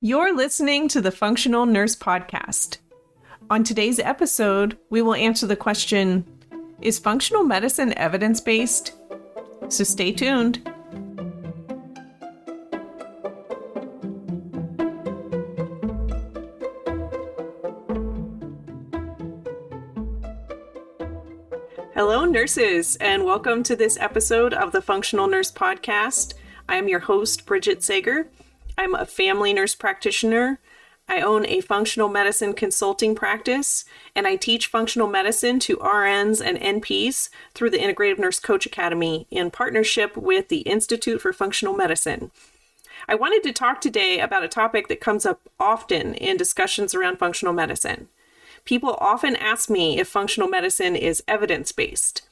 You're listening to the Functional Nurse Podcast. On today's episode, we will answer the question Is functional medicine evidence based? So stay tuned. Hello, nurses, and welcome to this episode of the Functional Nurse Podcast. I am your host, Brigitte Sager. I'm a family nurse practitioner. I own a functional medicine consulting practice, and I teach functional medicine to RNs and NPs through the Integrative Nurse Coach Academy in partnership with the Institute for Functional Medicine. I wanted to talk today about a topic that comes up often in discussions around functional medicine. People often ask me if functional medicine is evidence based.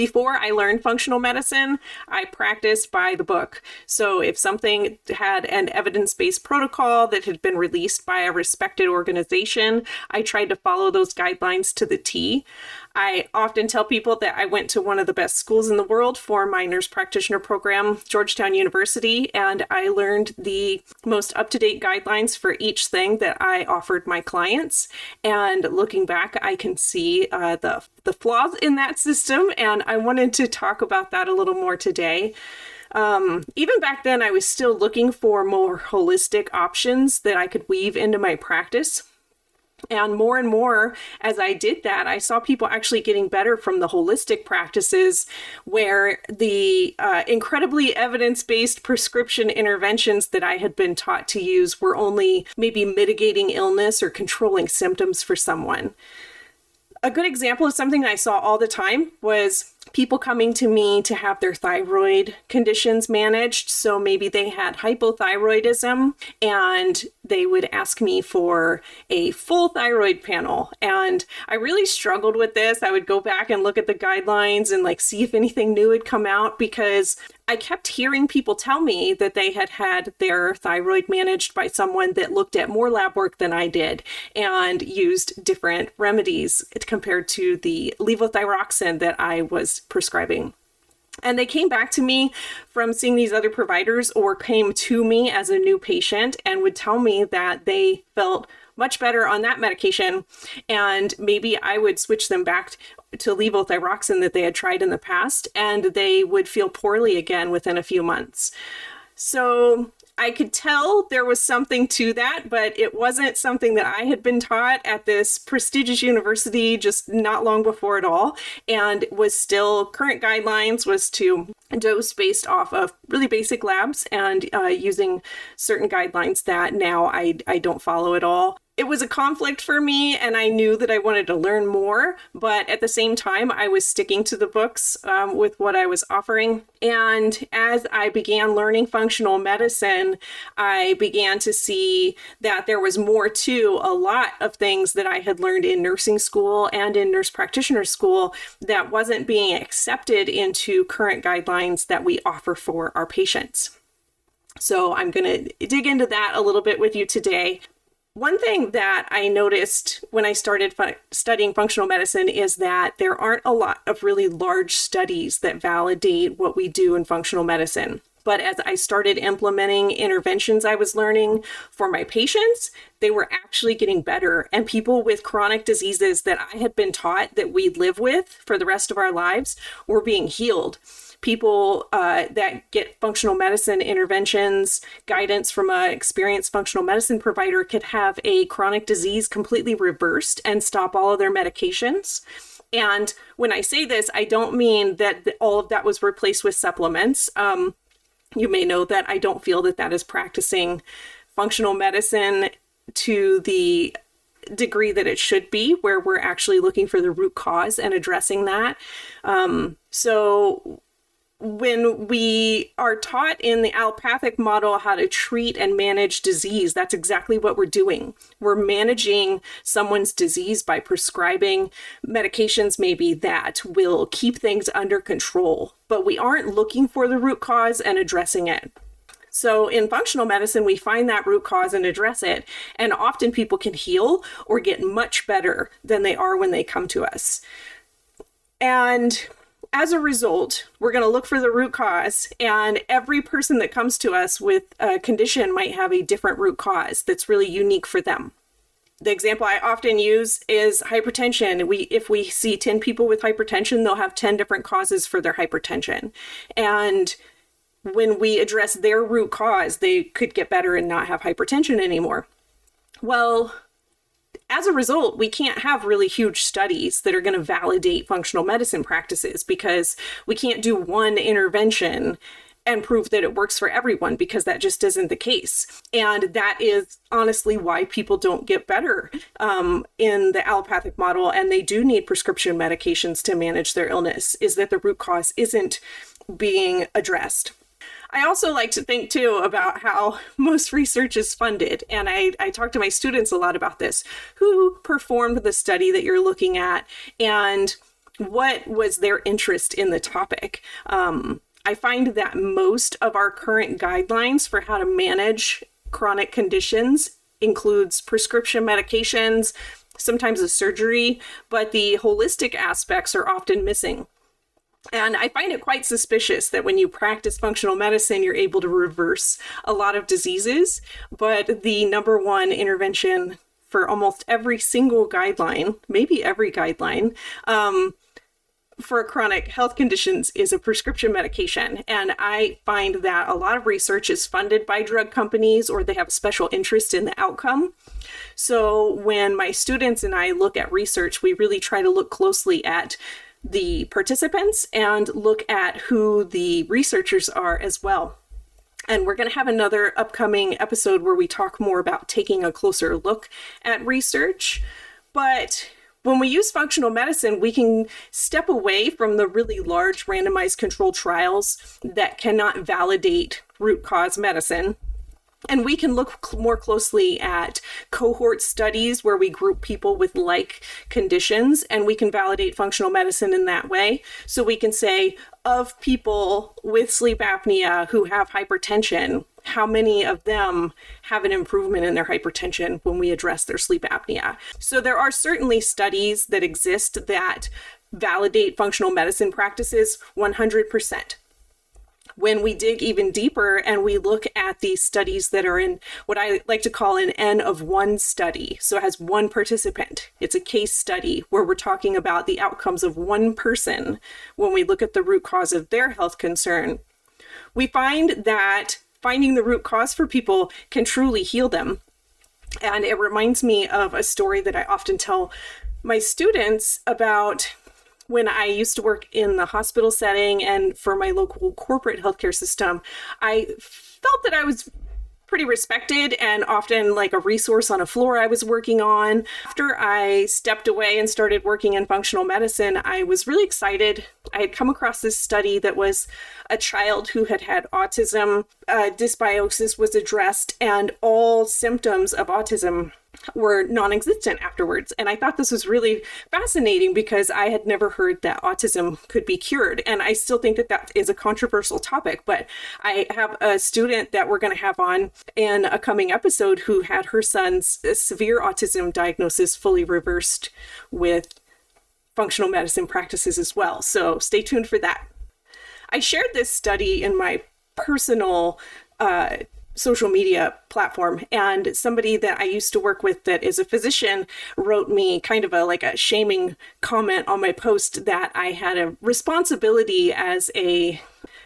Before I learned functional medicine, I practiced by the book. So if something had an evidence based protocol that had been released by a respected organization, I tried to follow those guidelines to the T. I often tell people that I went to one of the best schools in the world for my nurse practitioner program, Georgetown University, and I learned the most up to date guidelines for each thing that I offered my clients. And looking back, I can see uh, the, the flaws in that system, and I wanted to talk about that a little more today. Um, even back then, I was still looking for more holistic options that I could weave into my practice. And more and more, as I did that, I saw people actually getting better from the holistic practices where the uh, incredibly evidence based prescription interventions that I had been taught to use were only maybe mitigating illness or controlling symptoms for someone. A good example of something I saw all the time was people coming to me to have their thyroid conditions managed. So maybe they had hypothyroidism and they would ask me for a full thyroid panel. And I really struggled with this. I would go back and look at the guidelines and like see if anything new had come out because I kept hearing people tell me that they had had their thyroid managed by someone that looked at more lab work than I did and used different remedies compared to the levothyroxine that I was prescribing. And they came back to me from seeing these other providers or came to me as a new patient and would tell me that they felt much better on that medication. And maybe I would switch them back to levothyroxine that they had tried in the past, and they would feel poorly again within a few months. So I could tell there was something to that, but it wasn't something that I had been taught at this prestigious university just not long before at all. And was still current guidelines was to dose based off of really basic labs and uh, using certain guidelines that now I, I don't follow at all it was a conflict for me and i knew that i wanted to learn more but at the same time i was sticking to the books um, with what i was offering and as i began learning functional medicine i began to see that there was more to a lot of things that i had learned in nursing school and in nurse practitioner school that wasn't being accepted into current guidelines that we offer for our patients so, I'm going to dig into that a little bit with you today. One thing that I noticed when I started fu- studying functional medicine is that there aren't a lot of really large studies that validate what we do in functional medicine. But as I started implementing interventions I was learning for my patients, they were actually getting better. And people with chronic diseases that I had been taught that we live with for the rest of our lives were being healed people uh, that get functional medicine interventions, guidance from an experienced functional medicine provider could have a chronic disease completely reversed and stop all of their medications. And when I say this, I don't mean that all of that was replaced with supplements. Um, you may know that I don't feel that that is practicing functional medicine to the degree that it should be, where we're actually looking for the root cause and addressing that. Um, so, when we are taught in the allopathic model how to treat and manage disease, that's exactly what we're doing. We're managing someone's disease by prescribing medications, maybe that will keep things under control, but we aren't looking for the root cause and addressing it. So, in functional medicine, we find that root cause and address it. And often people can heal or get much better than they are when they come to us. And as a result, we're going to look for the root cause, and every person that comes to us with a condition might have a different root cause that's really unique for them. The example I often use is hypertension. We if we see 10 people with hypertension, they'll have 10 different causes for their hypertension. And when we address their root cause, they could get better and not have hypertension anymore. Well, as a result, we can't have really huge studies that are going to validate functional medicine practices because we can't do one intervention and prove that it works for everyone because that just isn't the case. And that is honestly why people don't get better um, in the allopathic model and they do need prescription medications to manage their illness, is that the root cause isn't being addressed. I also like to think too about how most research is funded. And I, I talk to my students a lot about this. Who performed the study that you're looking at and what was their interest in the topic? Um, I find that most of our current guidelines for how to manage chronic conditions includes prescription medications, sometimes a surgery, but the holistic aspects are often missing. And I find it quite suspicious that when you practice functional medicine, you're able to reverse a lot of diseases. But the number one intervention for almost every single guideline, maybe every guideline, um, for chronic health conditions is a prescription medication. And I find that a lot of research is funded by drug companies or they have a special interest in the outcome. So when my students and I look at research, we really try to look closely at the participants and look at who the researchers are as well. And we're going to have another upcoming episode where we talk more about taking a closer look at research. But when we use functional medicine, we can step away from the really large randomized control trials that cannot validate root cause medicine and we can look cl- more closely at cohort studies where we group people with like conditions and we can validate functional medicine in that way. So we can say, of people with sleep apnea who have hypertension, how many of them have an improvement in their hypertension when we address their sleep apnea? So there are certainly studies that exist that validate functional medicine practices 100% when we dig even deeper and we look at these studies that are in what I like to call an N of one study. So it has one participant. It's a case study where we're talking about the outcomes of one person when we look at the root cause of their health concern. We find that finding the root cause for people can truly heal them. And it reminds me of a story that I often tell my students about when I used to work in the hospital setting and for my local corporate healthcare system, I felt that I was pretty respected and often like a resource on a floor I was working on. After I stepped away and started working in functional medicine, I was really excited. I had come across this study that was a child who had had autism, uh, dysbiosis was addressed, and all symptoms of autism were non existent afterwards. And I thought this was really fascinating because I had never heard that autism could be cured. And I still think that that is a controversial topic. But I have a student that we're going to have on in a coming episode who had her son's severe autism diagnosis fully reversed with functional medicine practices as well. So stay tuned for that. I shared this study in my personal uh, social media platform. And somebody that I used to work with that is a physician wrote me kind of a like a shaming comment on my post that I had a responsibility as a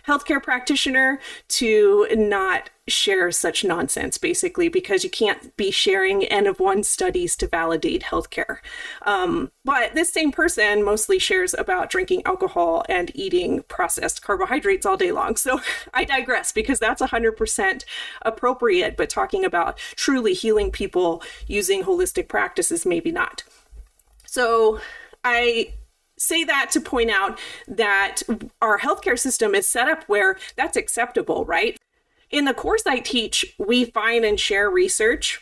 healthcare practitioner to not share such nonsense, basically, because you can't be sharing N of one studies to validate healthcare. Um, but this same person mostly shares about drinking alcohol and eating processed carbohydrates all day long. So I digress because that's 100% appropriate, but talking about truly healing people using holistic practices, maybe not. So I say that to point out that our healthcare system is set up where that's acceptable, right? In the course I teach, we find and share research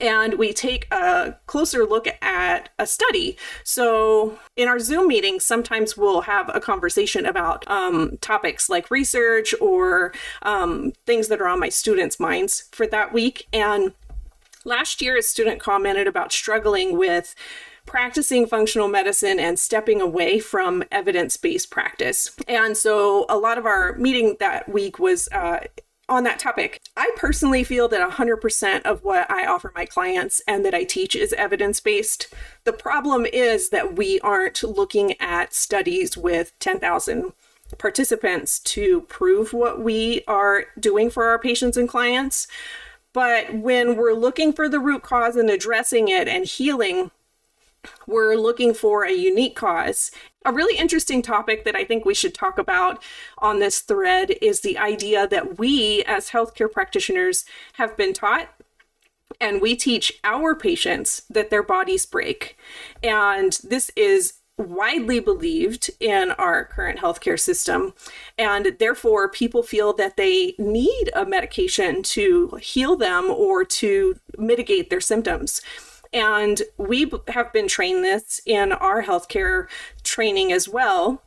and we take a closer look at a study. So, in our Zoom meetings, sometimes we'll have a conversation about um, topics like research or um, things that are on my students' minds for that week. And last year, a student commented about struggling with practicing functional medicine and stepping away from evidence based practice. And so a lot of our meeting that week was. Uh, on that topic, I personally feel that 100% of what I offer my clients and that I teach is evidence based. The problem is that we aren't looking at studies with 10,000 participants to prove what we are doing for our patients and clients. But when we're looking for the root cause and addressing it and healing, we're looking for a unique cause. A really interesting topic that I think we should talk about on this thread is the idea that we, as healthcare practitioners, have been taught and we teach our patients that their bodies break. And this is widely believed in our current healthcare system. And therefore, people feel that they need a medication to heal them or to mitigate their symptoms. And we have been trained this in our healthcare training as well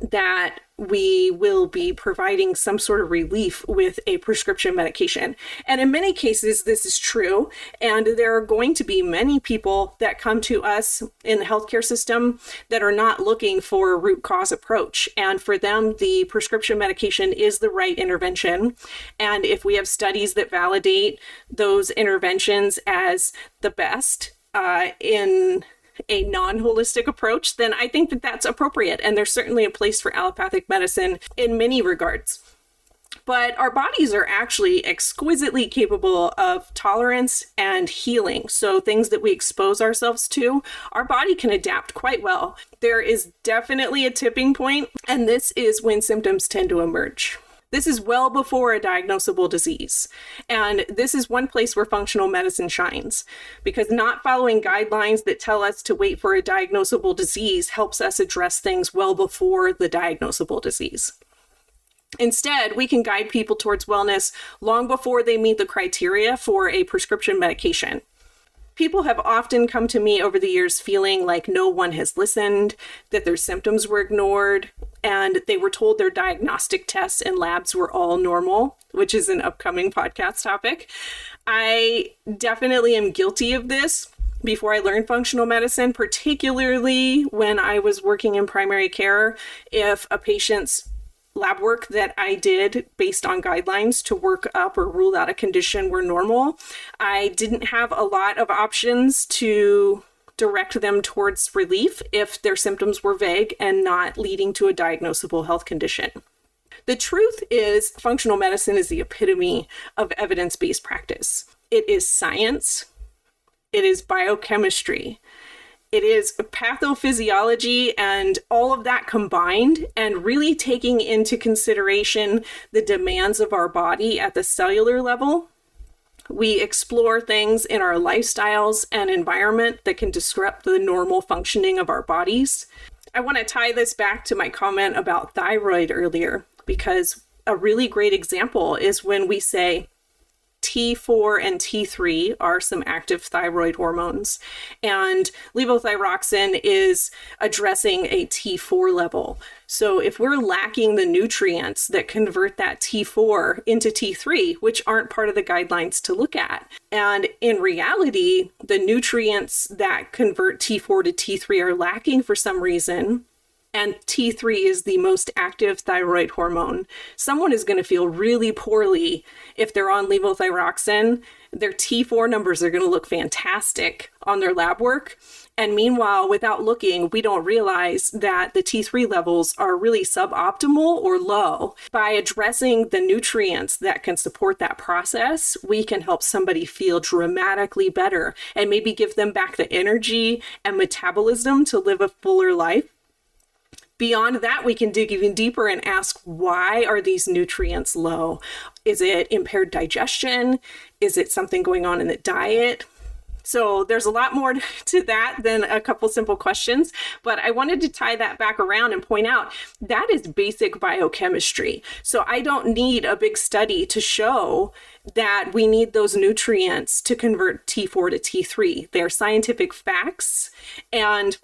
that we will be providing some sort of relief with a prescription medication. And in many cases, this is true. And there are going to be many people that come to us in the healthcare system that are not looking for a root cause approach. And for them, the prescription medication is the right intervention. And if we have studies that validate those interventions as the best uh, in a non holistic approach, then I think that that's appropriate. And there's certainly a place for allopathic medicine in many regards. But our bodies are actually exquisitely capable of tolerance and healing. So, things that we expose ourselves to, our body can adapt quite well. There is definitely a tipping point, and this is when symptoms tend to emerge. This is well before a diagnosable disease. And this is one place where functional medicine shines because not following guidelines that tell us to wait for a diagnosable disease helps us address things well before the diagnosable disease. Instead, we can guide people towards wellness long before they meet the criteria for a prescription medication. People have often come to me over the years feeling like no one has listened, that their symptoms were ignored, and they were told their diagnostic tests and labs were all normal, which is an upcoming podcast topic. I definitely am guilty of this before I learned functional medicine, particularly when I was working in primary care. If a patient's lab work that I did based on guidelines to work up or rule out a condition were normal, I didn't have a lot of options to direct them towards relief if their symptoms were vague and not leading to a diagnosable health condition. The truth is, functional medicine is the epitome of evidence based practice. It is science, it is biochemistry, it is pathophysiology and all of that combined, and really taking into consideration the demands of our body at the cellular level we explore things in our lifestyles and environment that can disrupt the normal functioning of our bodies. I want to tie this back to my comment about thyroid earlier because a really great example is when we say, T4 and T3 are some active thyroid hormones, and levothyroxine is addressing a T4 level. So, if we're lacking the nutrients that convert that T4 into T3, which aren't part of the guidelines to look at, and in reality, the nutrients that convert T4 to T3 are lacking for some reason, and T3 is the most active thyroid hormone, someone is going to feel really poorly if they're on levothyroxine. Their T4 numbers are going to look fantastic on their lab work. And meanwhile, without looking, we don't realize that the T3 levels are really suboptimal or low. By addressing the nutrients that can support that process, we can help somebody feel dramatically better and maybe give them back the energy and metabolism to live a fuller life Beyond that, we can dig even deeper and ask why are these nutrients low? Is it impaired digestion? Is it something going on in the diet? So there's a lot more to that than a couple simple questions, but I wanted to tie that back around and point out that is basic biochemistry. So I don't need a big study to show that we need those nutrients to convert T4 to T3. They're scientific facts and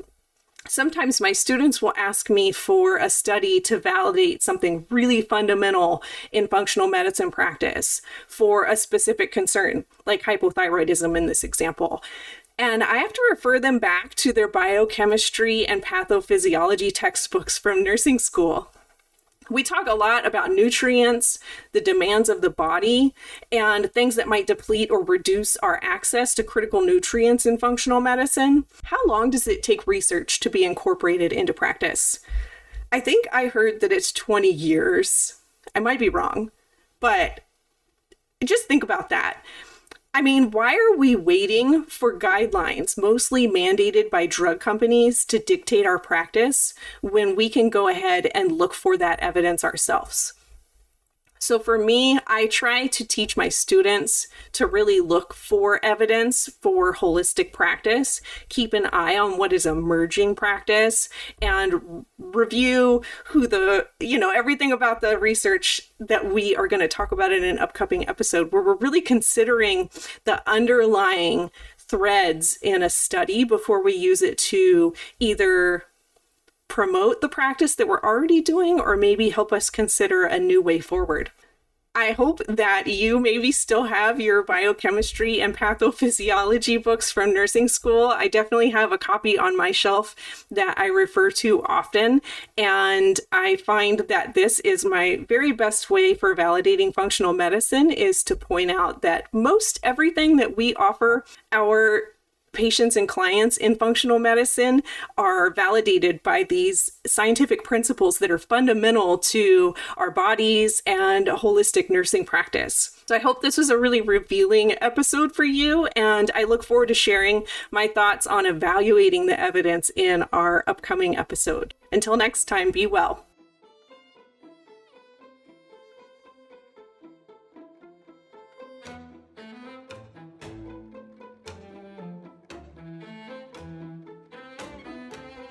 sometimes my students will ask me for a study to validate something really fundamental in functional medicine practice for a specific concern, like hypothyroidism in this example. And I have to refer them back to their biochemistry and pathophysiology textbooks from nursing school. We talk a lot about nutrients, the demands of the body, and things that might deplete or reduce our access to critical nutrients in functional medicine. How long does it take research to be incorporated into practice? I think I heard that it's 20 years. I might be wrong, but just think about that. I mean, why are we waiting for guidelines, mostly mandated by drug companies, to dictate our practice when we can go ahead and look for that evidence ourselves? So for me, I try to teach my students to really look for evidence for holistic practice, keep an eye on what is emerging practice, and review who the, you know, everything about the research that we are going to talk about in an upcoming episode, where we're really considering the underlying threads in a study before we use it to either promote the practice that we're already doing or maybe help us consider a new way forward. I hope that you maybe still have your biochemistry and pathophysiology books from nursing school. I definitely have a copy on my shelf that I refer to often. And I find that this is my very best way for validating functional medicine is to point out that most everything that we offer our patients and clients in functional medicine are validated by these scientific principles that are fundamental to our bodies and holistic nursing practice. So I hope this was a really revealing episode for you, and I look forward to sharing my thoughts on evaluating the evidence in our upcoming episode. Until next time, be well.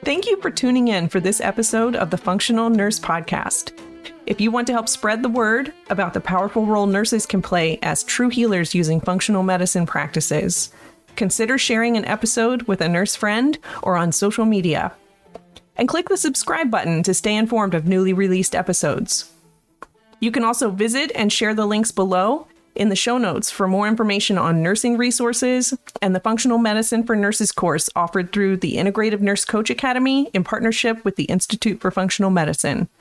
Thank you for tuning in for this episode of the Functional Nurse Podcast. If you want to help spread the word about the powerful role nurses can play as true healers using functional medicine practices, consider sharing an episode with a nurse friend or on social media. And click the subscribe button to stay informed of newly released episodes. You can also visit and share the links below in the show notes for more information on nursing resources and the Functional Medicine for Nurses course offered through the Integrative Nurse Coach Academy in partnership with the Institute for Functional Medicine.